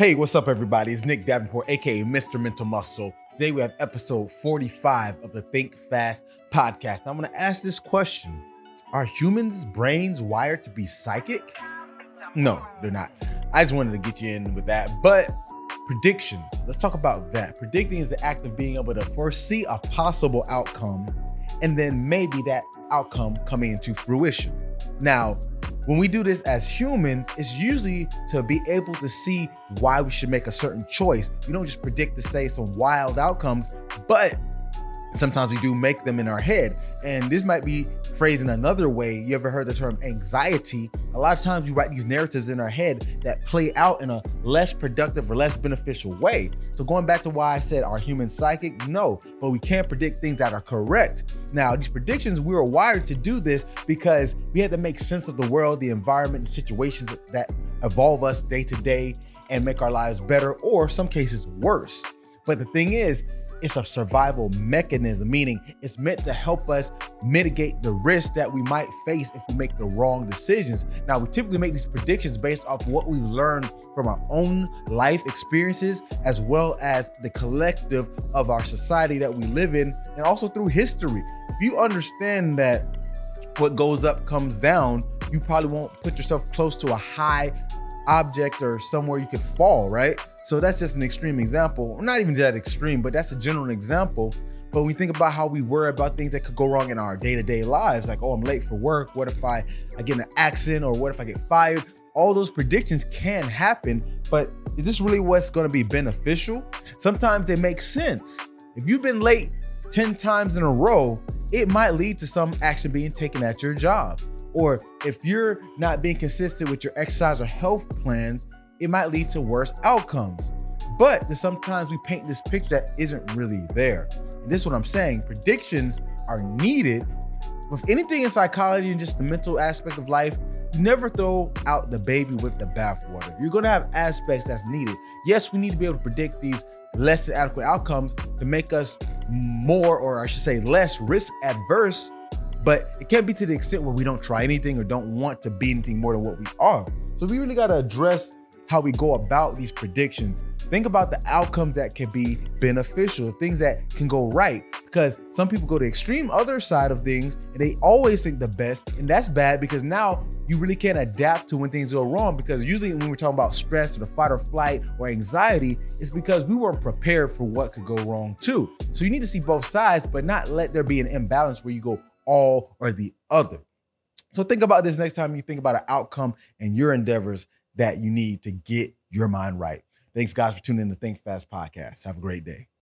Hey, what's up, everybody? It's Nick Davenport, aka Mr. Mental Muscle. Today we have episode 45 of the Think Fast podcast. I'm going to ask this question Are humans' brains wired to be psychic? No, they're not. I just wanted to get you in with that. But predictions, let's talk about that. Predicting is the act of being able to foresee a possible outcome and then maybe that outcome coming into fruition. Now, when we do this as humans, it's usually to be able to see why we should make a certain choice. We don't just predict to say some wild outcomes, but sometimes we do make them in our head. And this might be phrased in another way. You ever heard the term anxiety? A lot of times we write these narratives in our head that play out in a less productive or less beneficial way. So going back to why I said are humans psychic? No, but we can't predict things that are correct. Now, these predictions, we were wired to do this because we had to make sense of the world, the environment, the situations that evolve us day to day and make our lives better or some cases worse. But the thing is, it's a survival mechanism, meaning it's meant to help us mitigate the risk that we might face if we make the wrong decisions. Now, we typically make these predictions based off what we've learned from our own life experiences, as well as the collective of our society that we live in, and also through history. If you understand that what goes up comes down, you probably won't put yourself close to a high object or somewhere you could fall, right? So that's just an extreme example. Not even that extreme, but that's a general example. But we think about how we worry about things that could go wrong in our day-to-day lives, like, oh, I'm late for work. What if I, I get an accident or what if I get fired? All those predictions can happen, but is this really what's going to be beneficial? Sometimes they make sense. If you've been late 10 times in a row, it might lead to some action being taken at your job. Or if you're not being consistent with your exercise or health plans, it might lead to worse outcomes. But sometimes we paint this picture that isn't really there. And this is what I'm saying. Predictions are needed. With anything in psychology and just the mental aspect of life, you never throw out the baby with the bathwater. You're gonna have aspects that's needed. Yes, we need to be able to predict these less than adequate outcomes to make us more, or I should say, less risk adverse. But it can't be to the extent where we don't try anything or don't want to be anything more than what we are. So we really gotta address how we go about these predictions. Think about the outcomes that can be beneficial, things that can go right. Because some people go to extreme other side of things and they always think the best, and that's bad because now you really can't adapt to when things go wrong. Because usually when we're talking about stress or the fight or flight or anxiety, it's because we weren't prepared for what could go wrong too. So you need to see both sides, but not let there be an imbalance where you go all or the other. So think about this next time you think about an outcome and your endeavors that you need to get your mind right. Thanks, guys, for tuning in to Think Fast podcast. Have a great day.